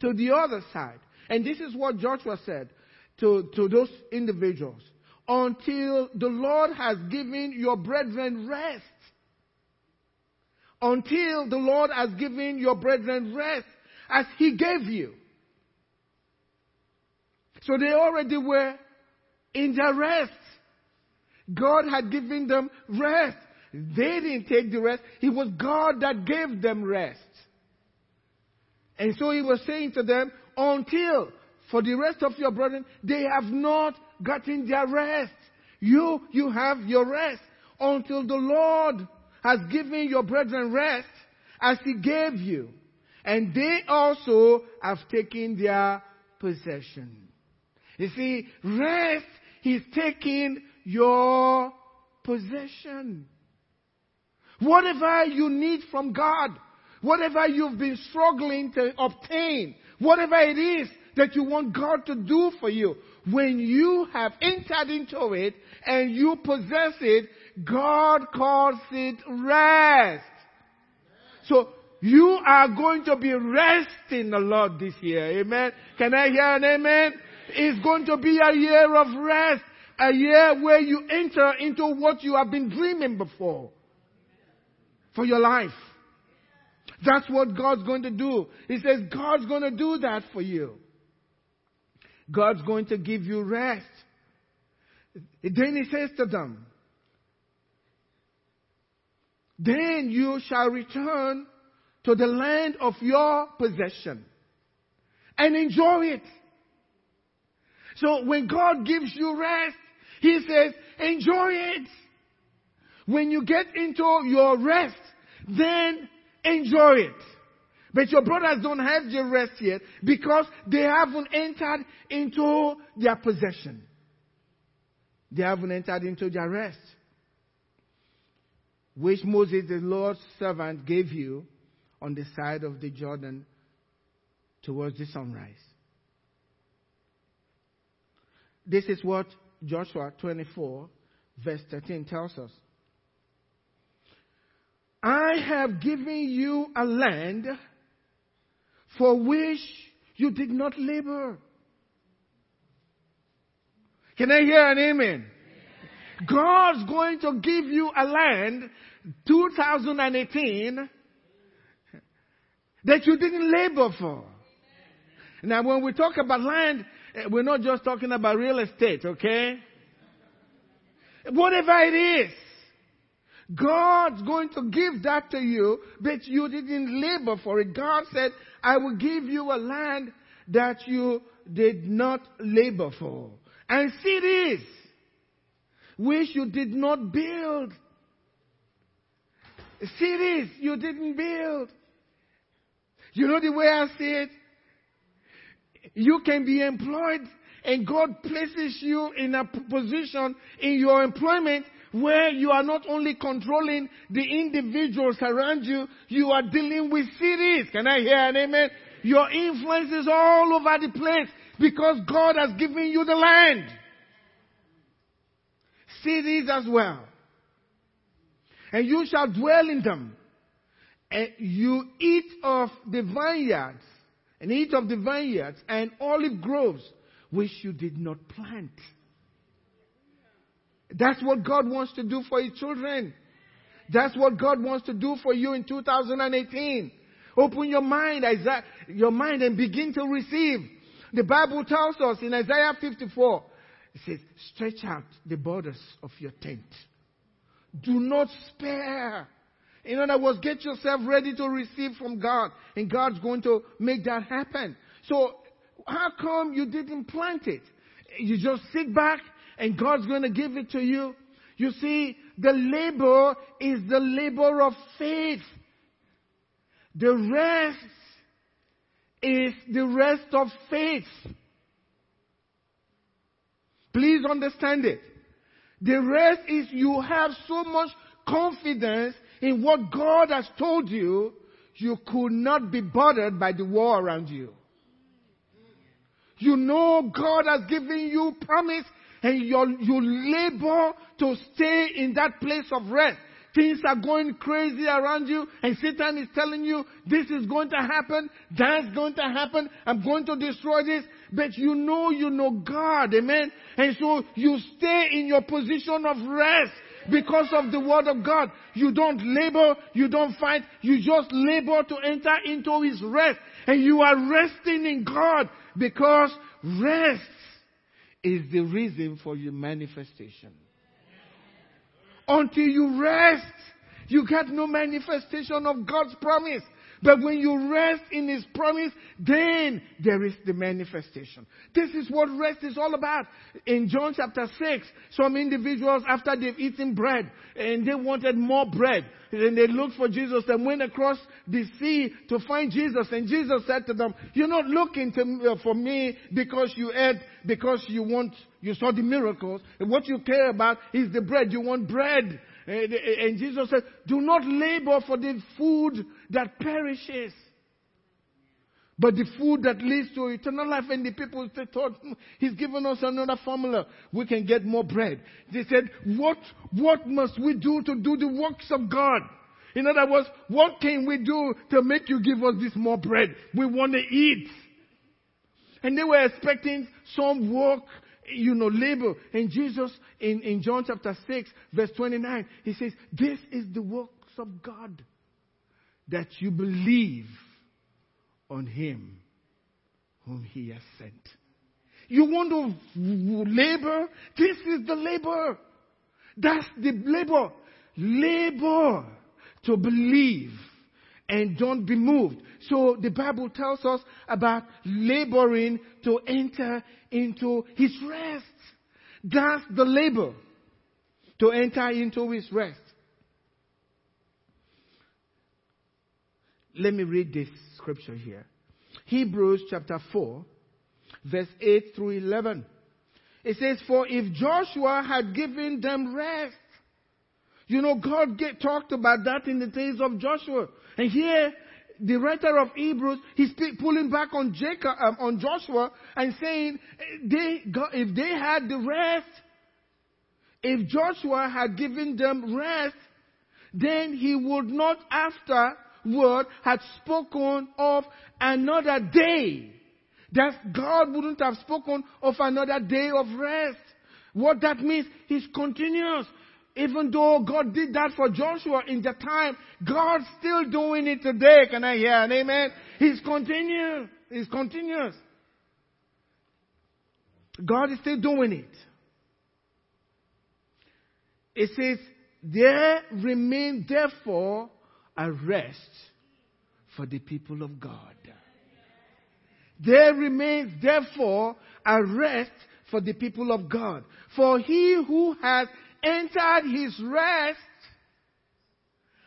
to the other side. And this is what Joshua said to, to those individuals. Until the Lord has given your brethren rest. Until the Lord has given your brethren rest as He gave you. So they already were in their rest. God had given them rest. They didn't take the rest. It was God that gave them rest. And so he was saying to them, until for the rest of your brethren, they have not gotten their rest. You, you have your rest until the Lord has given your brethren rest as he gave you. And they also have taken their possession. You see, rest is taking your possession. Whatever you need from God, whatever you've been struggling to obtain, whatever it is that you want God to do for you, when you have entered into it and you possess it, God calls it rest. So you are going to be resting a lot this year. Amen. Can I hear an amen? It's going to be a year of rest. A year where you enter into what you have been dreaming before for your life. That's what God's going to do. He says God's going to do that for you. God's going to give you rest. Then he says to them, Then you shall return to the land of your possession and enjoy it. So when God gives you rest, He says, enjoy it. When you get into your rest, then enjoy it. But your brothers don't have the rest yet because they haven't entered into their possession. They haven't entered into their rest. Which Moses, the Lord's servant, gave you on the side of the Jordan towards the sunrise. This is what Joshua 24, verse 13 tells us. I have given you a land for which you did not labor. Can I hear an amen? God's going to give you a land 2018 that you didn't labor for. Now when we talk about land, Eh, we're not just talking about real estate, okay? Whatever it is, God's going to give that to you, but you didn't labor for it. God said, I will give you a land that you did not labor for. And cities which you did not build. Cities you didn't build. You know the way I see it? You can be employed and God places you in a position in your employment where you are not only controlling the individuals around you, you are dealing with cities. Can I hear an amen? Your influence is all over the place because God has given you the land. Cities as well. And you shall dwell in them. And you eat of the vineyards and eat of the vineyards and olive groves which you did not plant. That's what God wants to do for his children. That's what God wants to do for you in 2018. Open your mind, Isaiah, your mind and begin to receive. The Bible tells us in Isaiah 54, it says, stretch out the borders of your tent. Do not spare. In other words, get yourself ready to receive from God, and God's going to make that happen. So, how come you didn't plant it? You just sit back and God's going to give it to you. You see, the labor is the labor of faith. The rest is the rest of faith. Please understand it. The rest is you have so much confidence in what God has told you, you could not be bothered by the war around you. You know God has given you promise and you you labor to stay in that place of rest. Things are going crazy around you and Satan is telling you this is going to happen, that's going to happen, I'm going to destroy this. But you know you know God, amen? And so you stay in your position of rest because of the word of God. You don't labor, you don't fight, you just labor to enter into his rest. And you are resting in God because rest is the reason for your manifestation. Until you rest, you get no manifestation of God's promise. But when you rest in His promise, then there is the manifestation. This is what rest is all about. In John chapter 6, some individuals, after they've eaten bread, and they wanted more bread, and they looked for Jesus and went across the sea to find Jesus. And Jesus said to them, you're not looking to, uh, for me because you ate, because you want, you saw the miracles. And what you care about is the bread. You want bread. And Jesus said, Do not labor for the food that perishes, but the food that leads to eternal life. And the people thought, hmm, He's given us another formula. We can get more bread. They said, What, what must we do to do the works of God? In other words, what can we do to make you give us this more bread? We want to eat. And they were expecting some work you know, labor. And Jesus, in, in John chapter 6, verse 29, he says, This is the works of God, that you believe on him whom he has sent. You want to labor? This is the labor. That's the labor. Labor to believe and don't be moved. So the Bible tells us about laboring to enter into his rest. That's the labor to enter into his rest. Let me read this scripture here. Hebrews chapter 4, verse 8 through 11. It says, For if Joshua had given them rest, you know, God get, talked about that in the days of Joshua. And here, the writer of Hebrews, he's pulling back on Jacob, um, on Joshua, and saying, they, if they had the rest, if Joshua had given them rest, then he would not afterward had spoken of another day. That God wouldn't have spoken of another day of rest. What that means is continuous. Even though God did that for Joshua in the time, God's still doing it today. Can I hear an amen? He's continuous. He's continuous. God is still doing it. It says, there remain therefore a rest for the people of God. There remains therefore a rest for the people of God. For he who has entered his rest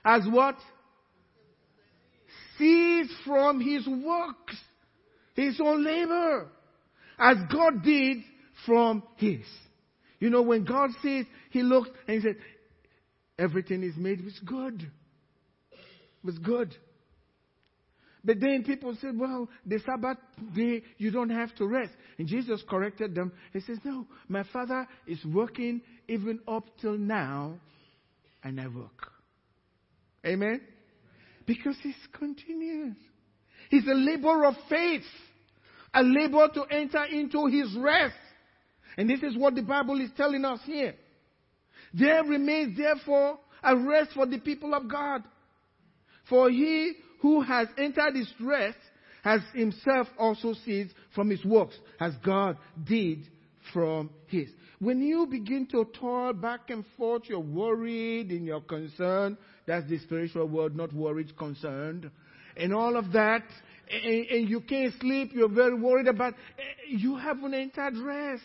as what? Ceased from his works, his own labor, as God did from his. You know, when God says, he looked and he said, everything is made was good. Was good. But then people said, well, the Sabbath day, you don't have to rest. And Jesus corrected them. He says, no, my Father is working even up till now, and I work. Amen? Because He's continuous. He's a labor of faith, a labor to enter into His rest. And this is what the Bible is telling us here. There remains therefore a rest for the people of God. For he who has entered his rest has himself also ceased from his works, as God did from his. When you begin to toil back and forth, you're worried and you're concerned. That's the spiritual word, not worried, concerned. And all of that. And, and you can't sleep, you're very worried about, you haven't entered rest.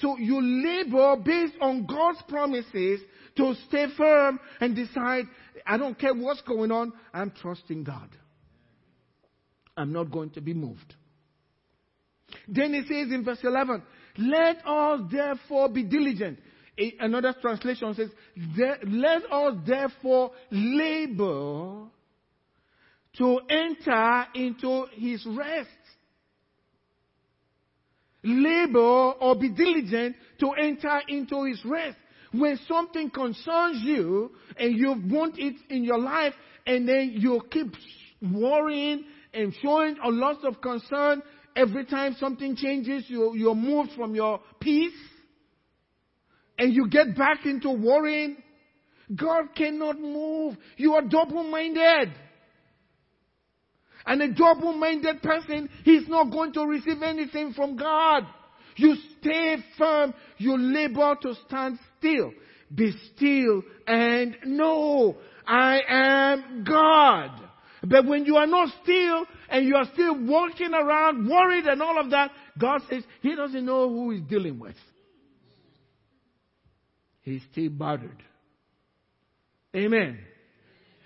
So you labor based on God's promises to stay firm and decide, I don't care what's going on, I'm trusting God. I'm not going to be moved. Then it says in verse 11, let us therefore be diligent. Another translation says, let us therefore labor to enter into his rest. Labor or be diligent to enter into his rest. When something concerns you and you want it in your life and then you keep worrying and showing a lot of concern every time something changes, you, you're moved from your peace and you get back into worrying. God cannot move. You are double minded. And a double minded person, he's not going to receive anything from God. You stay firm. You labor to stand still. Be still and know I am God. But when you are not still and you are still walking around worried and all of that, God says He doesn't know who He's dealing with. He's still bothered. Amen.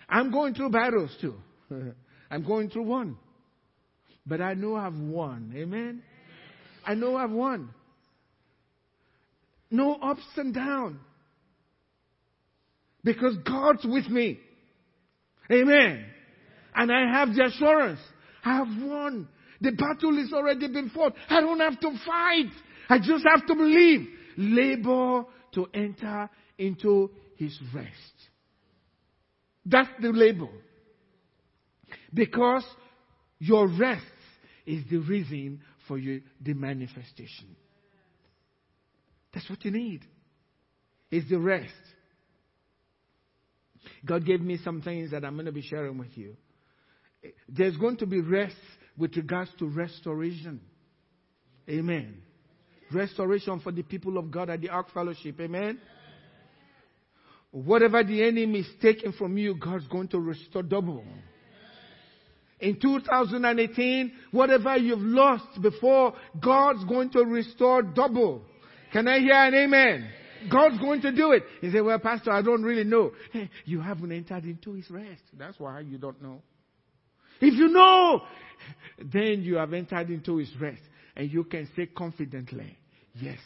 I'm going through battles too. I'm going through one. But I know I've won. Amen. I know I've won. No ups and downs. Because God's with me. Amen. And I have the assurance. I have won. The battle is already been fought. I don't have to fight. I just have to believe. Labor to enter into his rest. That's the label. Because your rest is the reason for you, the manifestation. That's what you need. Is the rest. God gave me some things that I'm going to be sharing with you. There's going to be rest with regards to restoration. Amen. Restoration for the people of God at the Ark Fellowship. Amen. Whatever the enemy is taking from you, God's going to restore double. In 2018, whatever you've lost before, God's going to restore double. Can I hear an amen? God's going to do it. He said, Well, Pastor, I don't really know. Hey, you haven't entered into his rest. That's why you don't know. If you know, then you have entered into his rest. And you can say confidently, Yes,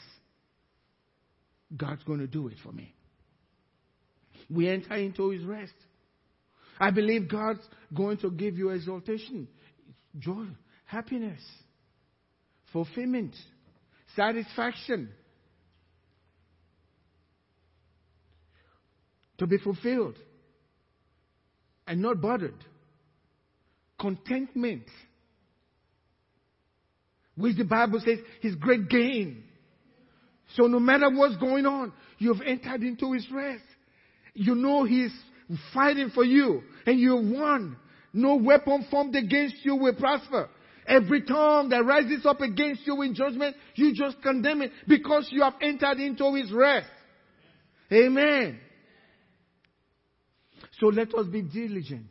God's going to do it for me. We enter into his rest. I believe God's going to give you exaltation, joy, happiness, fulfillment, satisfaction. To be fulfilled and not bothered. Contentment, which the Bible says is great gain. So no matter what's going on, you've entered into his rest. You know he's fighting for you and you won. No weapon formed against you will prosper. Every tongue that rises up against you in judgment, you just condemn it because you have entered into his rest. Amen. So let us be diligent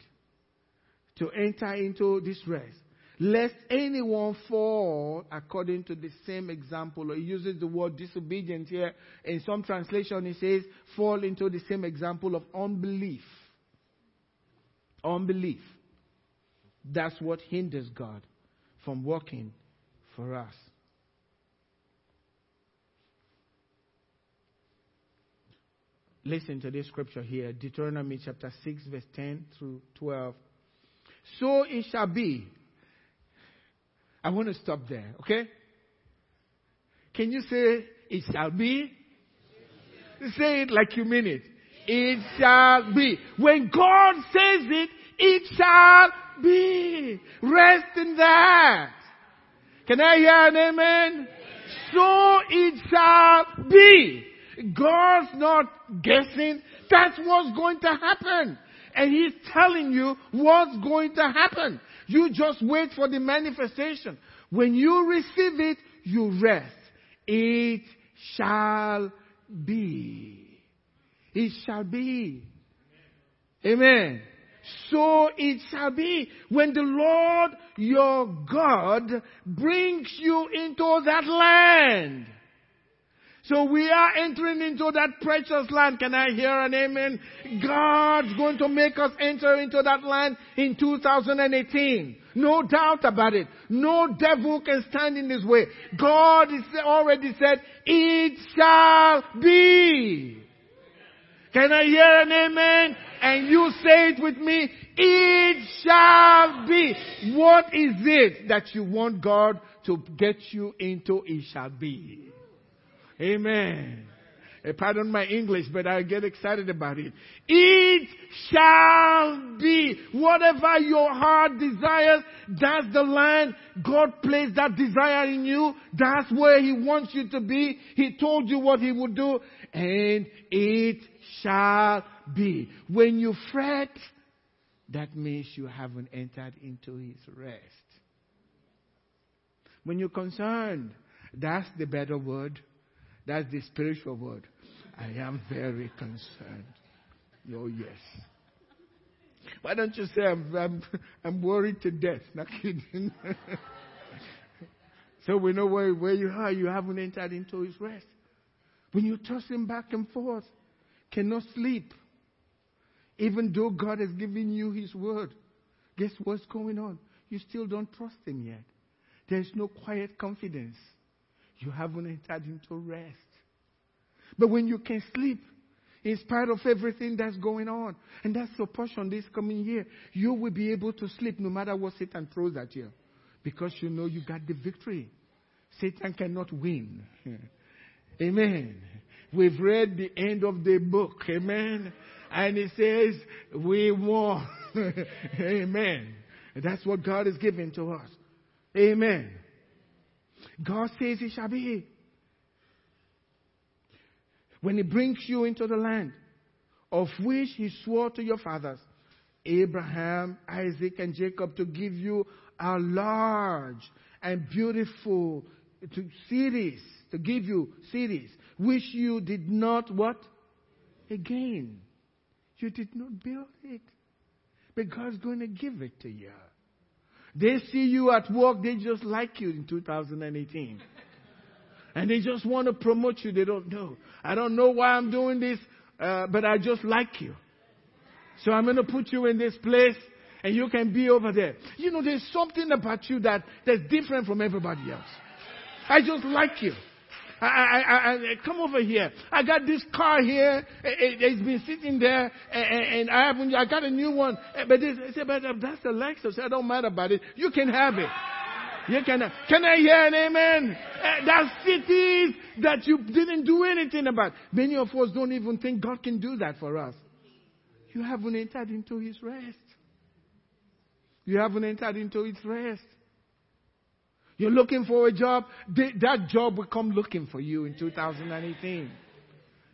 to enter into this rest. Lest anyone fall according to the same example, or he uses the word disobedient here. In some translation, he says, fall into the same example of unbelief. Unbelief. That's what hinders God from working for us. Listen to this scripture here Deuteronomy chapter 6, verse 10 through 12. So it shall be. I want to stop there, okay? Can you say, it shall be? Say it like you mean it. It shall be. When God says it, it shall be. Rest in that. Can I hear an amen? So it shall be. God's not guessing. That's what's going to happen. And He's telling you what's going to happen. You just wait for the manifestation. When you receive it, you rest. It shall be. It shall be. Amen. So it shall be when the Lord your God brings you into that land. So we are entering into that precious land. Can I hear an amen? God's going to make us enter into that land in 2018. No doubt about it. No devil can stand in his way. God has already said, it shall be. Can I hear an amen? And you say it with me, it shall be. What is it that you want God to get you into? It shall be. Amen. Uh, pardon my English, but I get excited about it. It shall be whatever your heart desires. That's the land God placed that desire in you. That's where He wants you to be. He told you what He would do, and it shall be. When you fret, that means you haven't entered into His rest. When you're concerned, that's the better word. That's the spiritual word. I am very concerned. Oh, yes. Why don't you say, I'm, I'm, I'm worried to death? Not kidding. so we know where, where you are. You haven't entered into his rest. When you're tossing back and forth, cannot sleep, even though God has given you his word, guess what's going on? You still don't trust him yet. There's no quiet confidence. You haven't entered into rest. But when you can sleep, in spite of everything that's going on, and that's your portion this coming year, you will be able to sleep no matter what Satan throws at you. Because you know you got the victory. Satan cannot win. Amen. We've read the end of the book. Amen. And it says, we won. Amen. That's what God is giving to us. Amen. God says it shall be. When he brings you into the land of which he swore to your fathers, Abraham, Isaac, and Jacob, to give you a large and beautiful cities, to give you cities, which you did not what? Again. You did not build it. But God's going to give it to you. They see you at work, they just like you in 2018. And they just want to promote you. They don't know. I don't know why I'm doing this, uh, but I just like you. So I'm going to put you in this place and you can be over there. You know, there's something about you that, that's different from everybody else. I just like you. I, I, I, come over here. I got this car here. It, has been sitting there, and, and, I haven't. I got a new one. Eh, but they say, but uh, that's a Lexus. I don't matter about it. You can have it. You can. Can I hear an amen? Eh, that's cities that you didn't do anything about. Many of us don't even think God can do that for us. You haven't entered into His rest. You haven't entered into His rest. You're looking for a job, that job will come looking for you in 2018.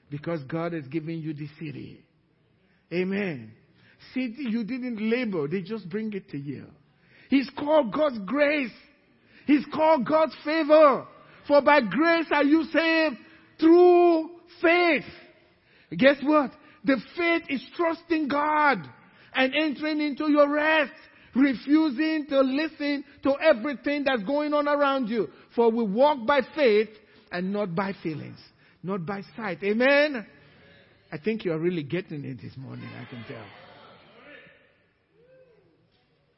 Because God has given you the city. Amen. City you didn't labor, they just bring it to you. He's called God's grace. He's called God's favor. For by grace are you saved through faith. Guess what? The faith is trusting God and entering into your rest refusing to listen to everything that's going on around you. For we walk by faith and not by feelings, not by sight. Amen? I think you are really getting it this morning, I can tell.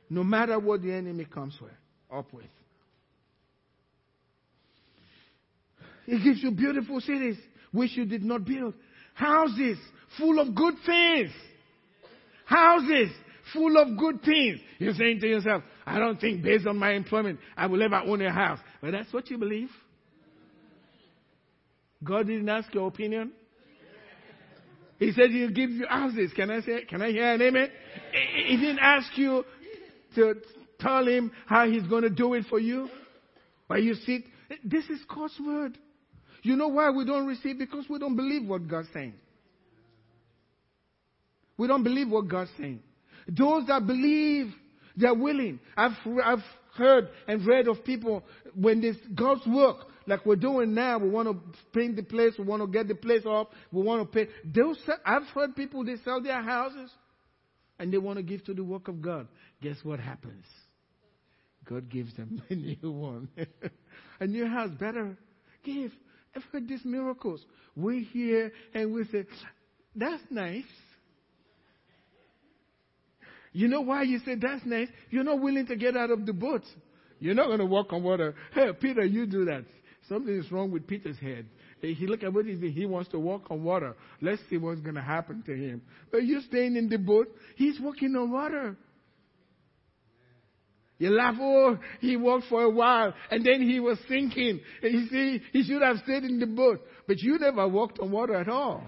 No matter what the enemy comes with, up with. He gives you beautiful cities which you did not build. Houses full of good things. Houses full of good things. You're saying to yourself, I don't think based on my employment I will ever own a house. But that's what you believe. God didn't ask your opinion. He said he'll give you houses. Can I say, can I hear an amen? He didn't ask you to tell him how he's going to do it for you. But you see, this is God's word. You know why we don't receive? Because we don't believe what God's saying. We don't believe what God's saying. Those that believe, they're willing. I've, I've heard and read of people when this God's work, like we're doing now, we want to paint the place, we want to get the place up, we want to pay. Those, I've heard people, they sell their houses and they want to give to the work of God. Guess what happens? God gives them a new one. a new house, better. Give. I've heard these miracles. We hear and we say, that's nice. You know why you say that's nice? You're not willing to get out of the boat. You're not going to walk on water. Hey, Peter, you do that. Something is wrong with Peter's head. He look at what he He wants to walk on water. Let's see what's going to happen to him. But you're staying in the boat. He's walking on water. You laugh, oh, he walked for a while and then he was sinking. You see, he should have stayed in the boat. But you never walked on water at all.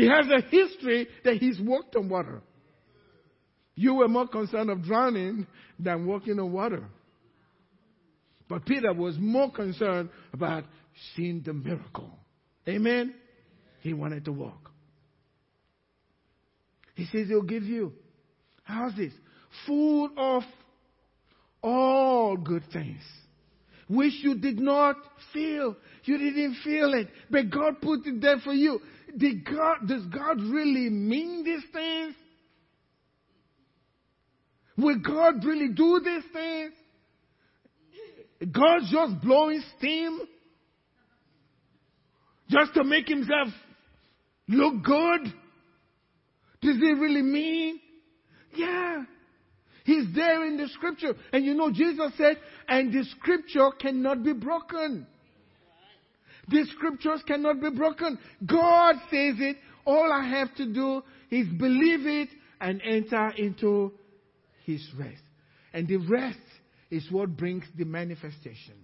He has a history that he's walked on water. You were more concerned of drowning than walking on water. But Peter was more concerned about seeing the miracle. Amen? He wanted to walk. He says he'll give you houses full of all good things, which you did not feel. You didn't feel it, but God put it there for you. Did God, does God really mean these things? Will God really do these things? God's just blowing steam just to make himself look good? Does he really mean? Yeah. He's there in the scripture. And you know, Jesus said, and the scripture cannot be broken. The scriptures cannot be broken. God says it. All I have to do is believe it and enter into his rest. And the rest is what brings the manifestation.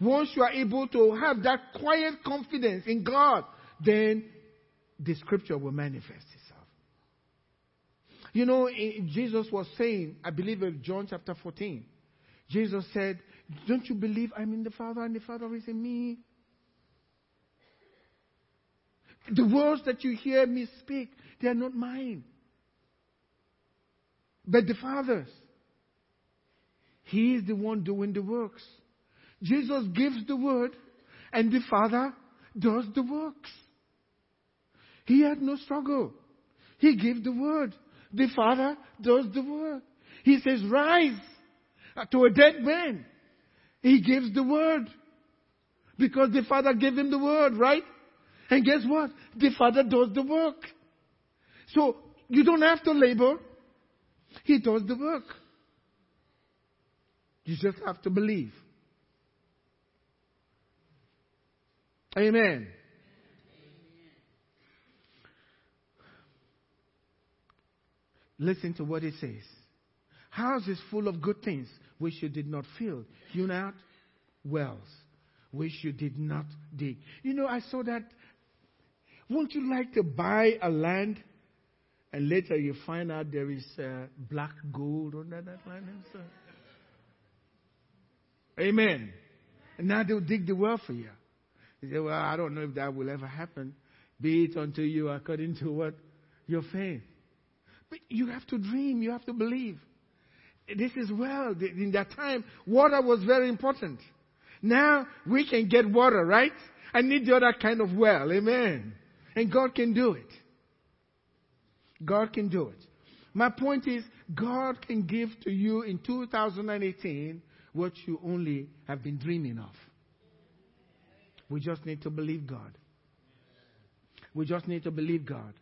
Once you are able to have that quiet confidence in God, then the scripture will manifest itself. You know, Jesus was saying, I believe in John chapter 14, Jesus said, Don't you believe I'm in the Father and the Father is in me? The words that you hear me speak, they are not mine, but the Father's. He is the one doing the works. Jesus gives the word, and the Father does the works. He had no struggle. He gave the word. The Father does the word. He says, Rise uh, to a dead man. He gives the word. Because the Father gave him the word, right? And guess what? The Father does the work. So you don't have to labor. He does the work. You just have to believe. Amen. Listen to what it says. House is full of good things which you did not fill. Hewn out wells which you did not dig. You know, I saw that. Won't you like to buy a land and later you find out there is uh, black gold under that land and? Amen. And now they'll dig the well for you. He said, Well, I don't know if that will ever happen. Be it unto you according to what? Your faith. But you have to dream, you have to believe. This is well. In that time, water was very important. Now we can get water, right? I need the other kind of well. Amen. And God can do it. God can do it. My point is, God can give to you in 2018 what you only have been dreaming of. We just need to believe God. We just need to believe God.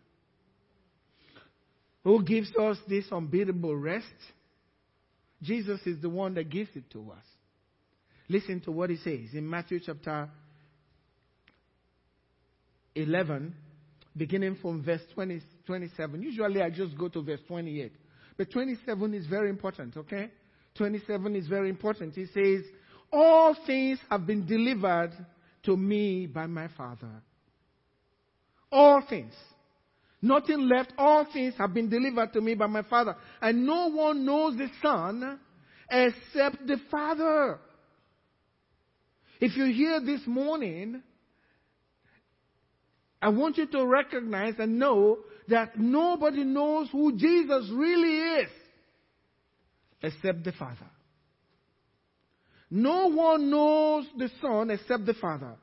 Who gives us this unbeatable rest? Jesus is the one that gives it to us. Listen to what he says in Matthew chapter 11, beginning from verse 20, 27. Usually I just go to verse 28. But 27 is very important, okay? 27 is very important. He says, All things have been delivered to me by my Father. All things. Nothing left. All things have been delivered to me by my Father. And no one knows the Son except the Father. If you're here this morning, I want you to recognize and know that nobody knows who Jesus really is except the Father. No one knows the Son except the Father.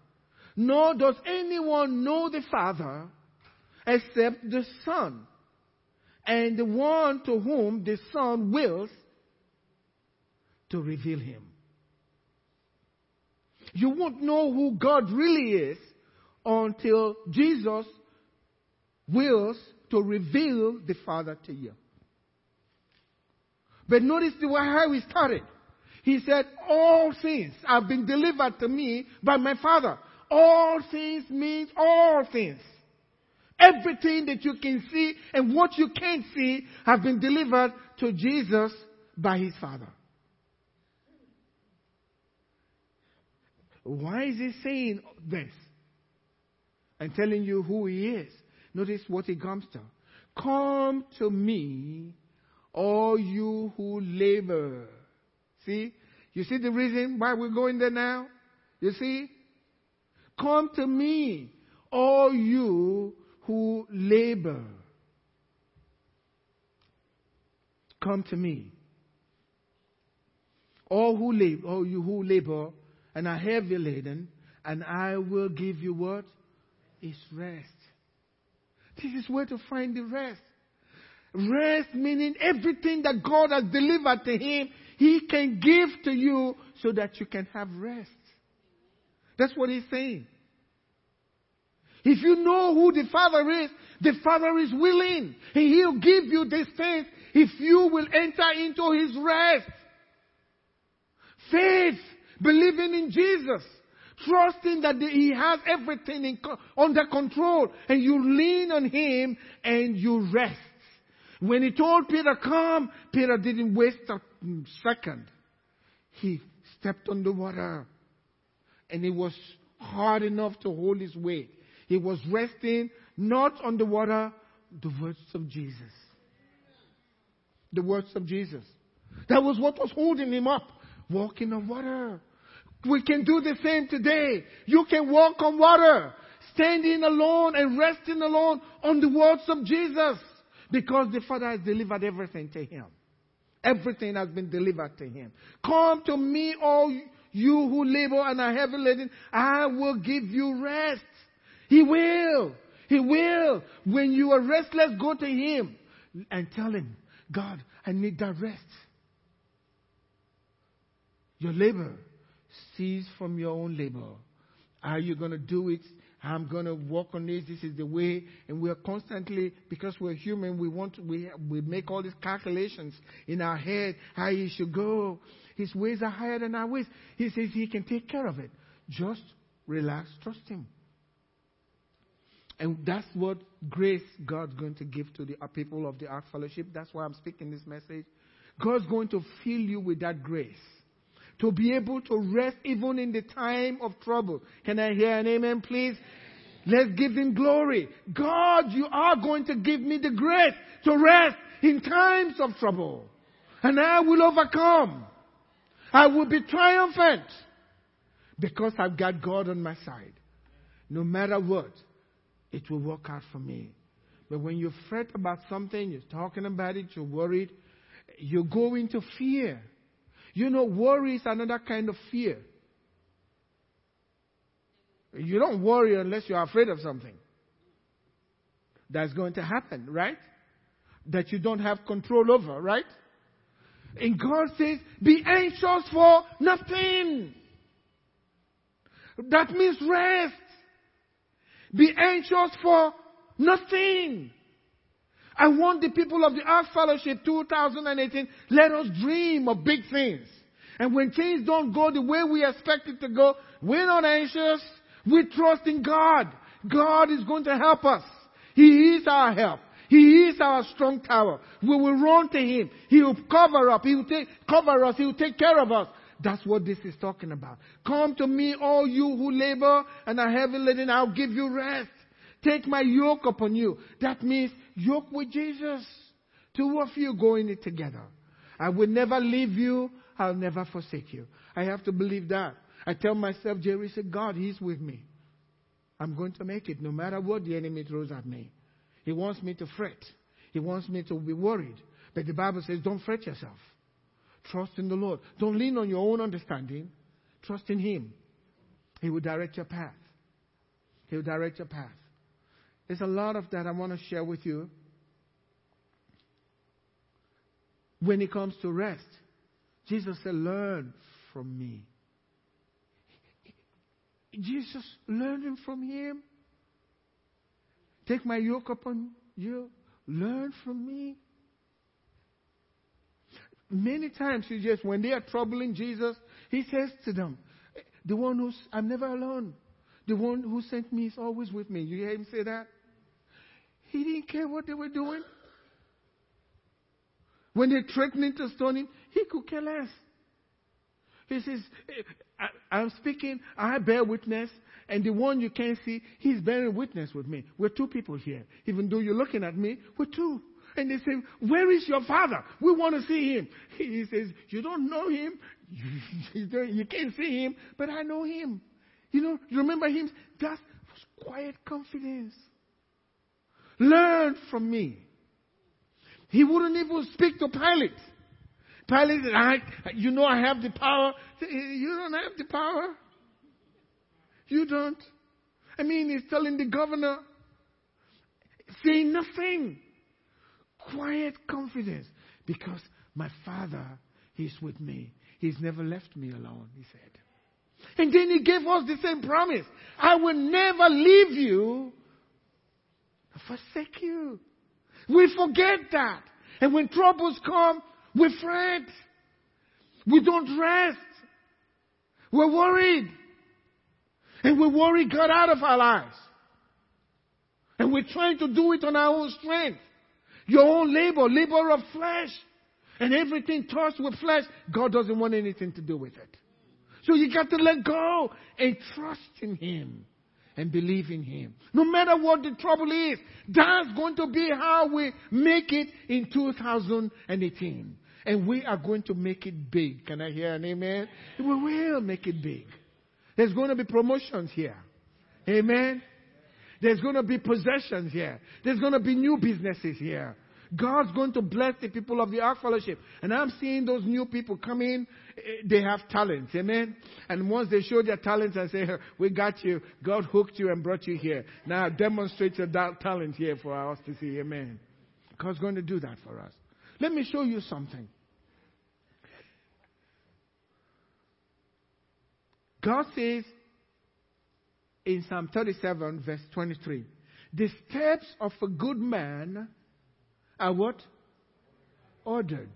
Nor does anyone know the Father except the Son. And the one to whom the Son wills to reveal him. You won't know who God really is until Jesus wills to reveal the Father to you. But notice the way how he started. He said, All things have been delivered to me by my Father. All things means all things. Everything that you can see and what you can't see have been delivered to Jesus by his Father. Why is he saying this? And telling you who he is. Notice what he comes to. Come to me, all you who labor. See? You see the reason why we're going there now? You see? Come to me, all you who labor. Come to me. All who labor, all you who labor and are heavy laden, and I will give you what? Is rest. This is where to find the rest. Rest meaning everything that God has delivered to him, he can give to you so that you can have rest. That's what he's saying. If you know who the Father is, the Father is willing. And He'll give you this things if you will enter into His rest. Faith, believing in Jesus, trusting that He has everything in, under control, and you lean on Him and you rest. When He told Peter, come, Peter didn't waste a second. He stepped on the water, and it was hard enough to hold his weight. He was resting not on the water, the words of Jesus. The words of Jesus. That was what was holding him up. Walking on water. We can do the same today. You can walk on water. Standing alone and resting alone on the words of Jesus. Because the Father has delivered everything to him. Everything has been delivered to him. Come to me, all you who labor and are heavy laden. I will give you rest. He will. He will. When you are restless, go to Him and tell Him, God, I need that rest. Your labor cease from your own labor. Are you going to do it? I'm going to work on this. This is the way. And we are constantly, because we're human, we want to, we, we make all these calculations in our head how he should go. His ways are higher than our ways. He says he can take care of it. Just relax, trust him. And that's what grace God's going to give to the people of the Ark Fellowship. That's why I'm speaking this message. God's going to fill you with that grace to be able to rest even in the time of trouble. Can I hear an amen, please? Let's give him glory. God, you are going to give me the grace to rest in times of trouble. And I will overcome. I will be triumphant because I've got God on my side. No matter what it will work out for me. But when you fret about something, you're talking about it, you're worried, you go into fear. You know, worry is another kind of fear. You don't worry unless you're afraid of something that's going to happen, right? That you don't have control over, right? And God says, be anxious for nothing. That means rest. Be anxious for nothing. I want the people of the Ark Fellowship 2018, let us dream of big things. And when things don't go the way we expect it to go, we're not anxious. We trust in God. God is going to help us. He is our help. He is our strong tower. We will run to Him. He will cover up. He will take, cover us. He will take care of us. That's what this is talking about. Come to me, all you who labor and are heavy laden, I'll give you rest. Take my yoke upon you. That means yoke with Jesus. Two of you going it together. I will never leave you. I'll never forsake you. I have to believe that. I tell myself, Jerry said, God, He's with me. I'm going to make it no matter what the enemy throws at me. He wants me to fret. He wants me to be worried. But the Bible says, don't fret yourself. Trust in the Lord. Don't lean on your own understanding. Trust in Him. He will direct your path. He will direct your path. There's a lot of that I want to share with you. When it comes to rest, Jesus said, Learn from me. Jesus, learning from Him. Take my yoke upon you. Learn from me. Many times he just, when they are troubling Jesus, he says to them, the one who's, I'm never alone. The one who sent me is always with me. You hear him say that? He didn't care what they were doing. When they threatened to stone him, He could care less. He says, I, am speaking, I bear witness, and the one you can't see, he's bearing witness with me. We're two people here. Even though you're looking at me, we're two. And they say, Where is your father? We want to see him. He says, You don't know him. You can't see him, but I know him. You know, you remember him? That was quiet confidence. Learn from me. He wouldn't even speak to Pilate. Pilate I, you know I have the power. You don't have the power. You don't. I mean, he's telling the governor, saying nothing. Quiet confidence. Because my father is with me. He's never left me alone, he said. And then he gave us the same promise. I will never leave you, forsake you. We forget that. And when troubles come, we fret. We don't rest. We're worried. And we worry God out of our lives. And we're trying to do it on our own strength. Your own labor, labor of flesh. And everything touched with flesh, God doesn't want anything to do with it. So you got to let go and trust in Him and believe in Him. No matter what the trouble is, that's going to be how we make it in 2018. And we are going to make it big. Can I hear an amen? We will make it big. There's going to be promotions here. Amen. There's going to be possessions here. There's going to be new businesses here. God's going to bless the people of the Ark Fellowship. And I'm seeing those new people come in. Eh, they have talents. Amen. And once they show their talents and say, we got you. God hooked you and brought you here. Now demonstrate your talent here for us to see. Amen. God's going to do that for us. Let me show you something. God says in Psalm 37, verse 23, the steps of a good man are what? Ordered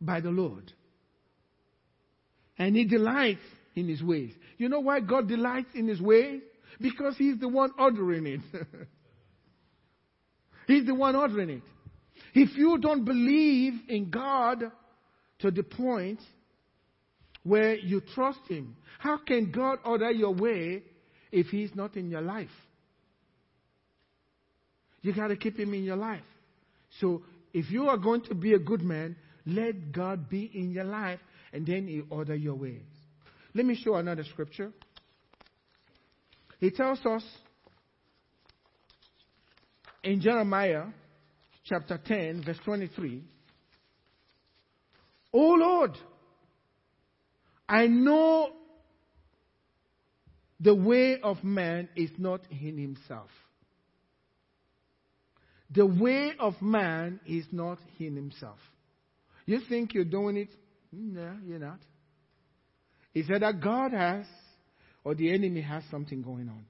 by the Lord. And he delights in his ways. You know why God delights in his ways? Because he's the one ordering it. he's the one ordering it. If you don't believe in God to the point where you trust him, how can God order your way if he's not in your life? You got to keep him in your life. So if you are going to be a good man, let God be in your life and then he order your ways. Let me show another scripture. He tells us in Jeremiah chapter 10, verse 23, Oh Lord, I know the way of man is not in himself. The way of man is not in himself. You think you're doing it? No, you're not. It's either God has or the enemy has something going on.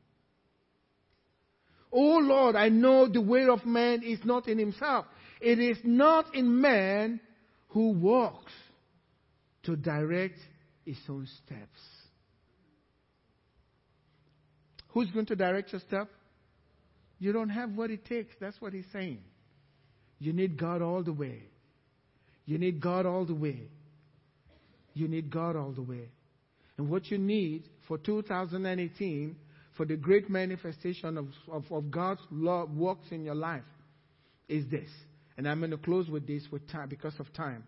Oh Lord, I know the way of man is not in himself. It is not in man who walks to direct his own steps. Who's going to direct your step? You don't have what it takes. That's what he's saying. You need God all the way. You need God all the way. You need God all the way. And what you need for 2018, for the great manifestation of, of, of God's love works in your life, is this. And I'm going to close with this with time because of time.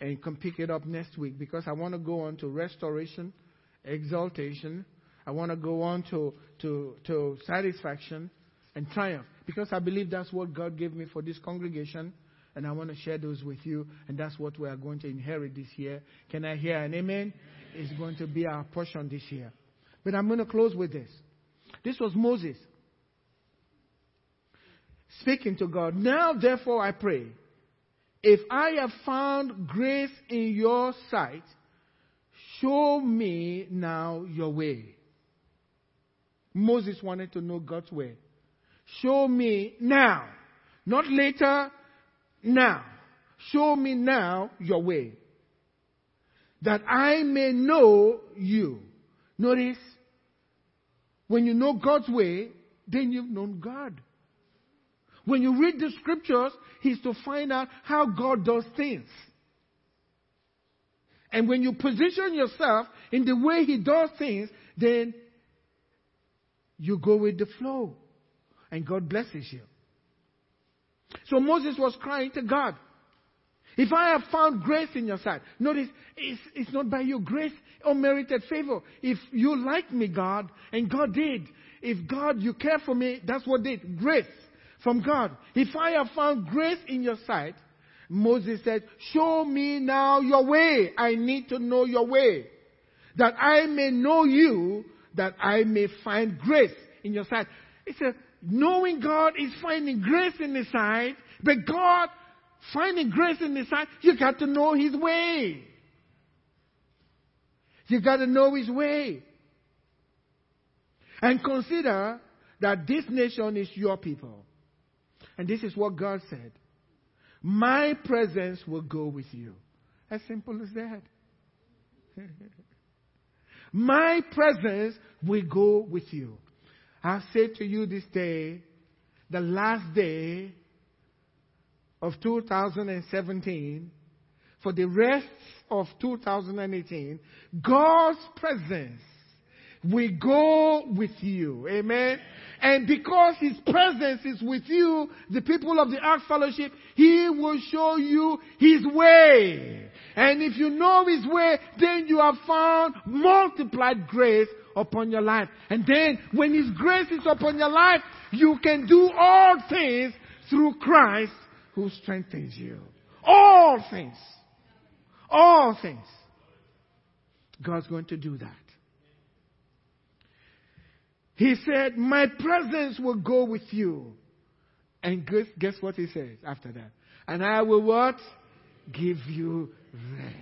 And you can pick it up next week because I want to go on to restoration, exaltation. I want to go on to, to, to satisfaction and triumph. Because I believe that's what God gave me for this congregation. And I want to share those with you. And that's what we are going to inherit this year. Can I hear an amen? It's going to be our portion this year. But I'm going to close with this. This was Moses speaking to God. Now, therefore, I pray, if I have found grace in your sight, show me now your way. Moses wanted to know God's way. Show me now. Not later, now. Show me now your way. That I may know you. Notice, when you know God's way, then you've known God. When you read the scriptures, He's to find out how God does things. And when you position yourself in the way He does things, then you go with the flow. And God blesses you. So Moses was crying to God. If I have found grace in your sight, notice it's, it's not by your grace or merited favor. If you like me, God, and God did, if God, you care for me, that's what did. Grace from God. If I have found grace in your sight, Moses said, Show me now your way. I need to know your way. That I may know you, that I may find grace in your sight. It's a knowing God is finding grace in His sight, but God finding grace in His sight, you got to know His way. You got to know His way. And consider that this nation is your people. And this is what God said. My presence will go with you. As simple as that. My presence will go with you. I say to you this day, the last day of 2017, for the rest of 2018, God's presence will go with you. Amen. And because His presence is with you, the people of the Ark Fellowship, He will show you His way. And if you know His way, then you have found multiplied grace upon your life. And then when His grace is upon your life, you can do all things through Christ who strengthens you. All things. All things. God's going to do that. He said, My presence will go with you. And guess, guess what he says after that? And I will what? Give you rest.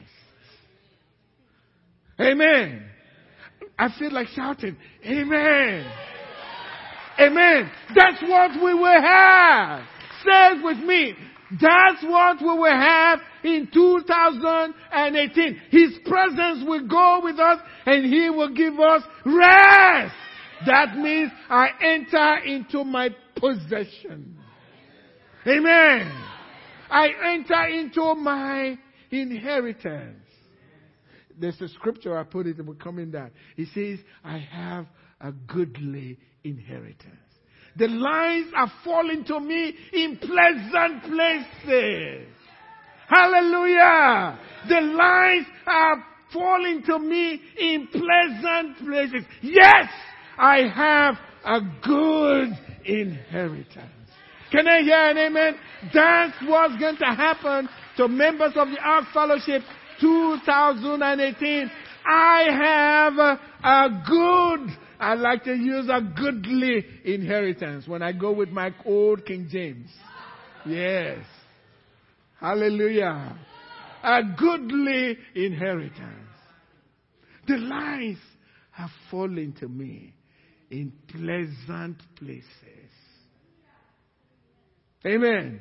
Amen. I feel like shouting, Amen. Amen. That's what we will have. Say it with me. That's what we will have in 2018. His presence will go with us and He will give us rest. That means I enter into my possession. Amen. I enter into my inheritance. There's a scripture I put it, it will come in that. It says, I have a goodly inheritance. The lines are falling to me in pleasant places. Hallelujah. The lines are falling to me in pleasant places. Yes, I have a good inheritance. Can I hear an amen? That's what's going to happen to members of the Ark Fellowship 2018. I have a good, I like to use a goodly inheritance when I go with my old King James. Yes. Hallelujah. A goodly inheritance. The lines have fallen to me in pleasant places. Amen.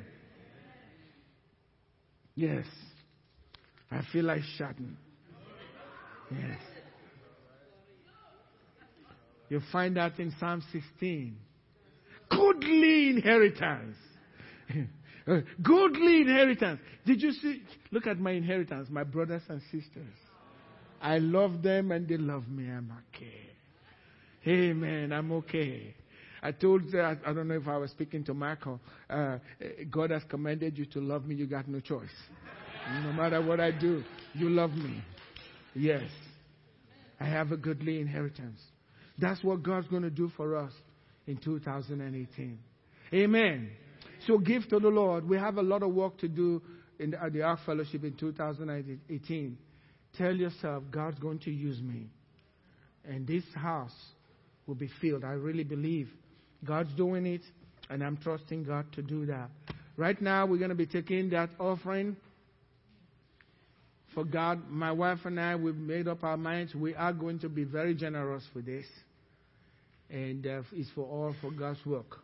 Yes. I feel like shouting. Yes. You find that in Psalm 16. Goodly inheritance. Goodly inheritance. Did you see? Look at my inheritance, my brothers and sisters. I love them and they love me. I'm okay. Amen. I'm okay. I told, uh, I don't know if I was speaking to Michael, uh, God has commanded you to love me. You got no choice. No matter what I do, you love me. Yes. I have a goodly inheritance. That's what God's going to do for us in 2018. Amen. So give to the Lord. We have a lot of work to do in the, the Ark Fellowship in 2018. Tell yourself, God's going to use me. And this house will be filled. I really believe God's doing it, and I'm trusting God to do that. Right now, we're going to be taking that offering for God. My wife and I, we've made up our minds. We are going to be very generous for this. And uh, it's for all for God's work.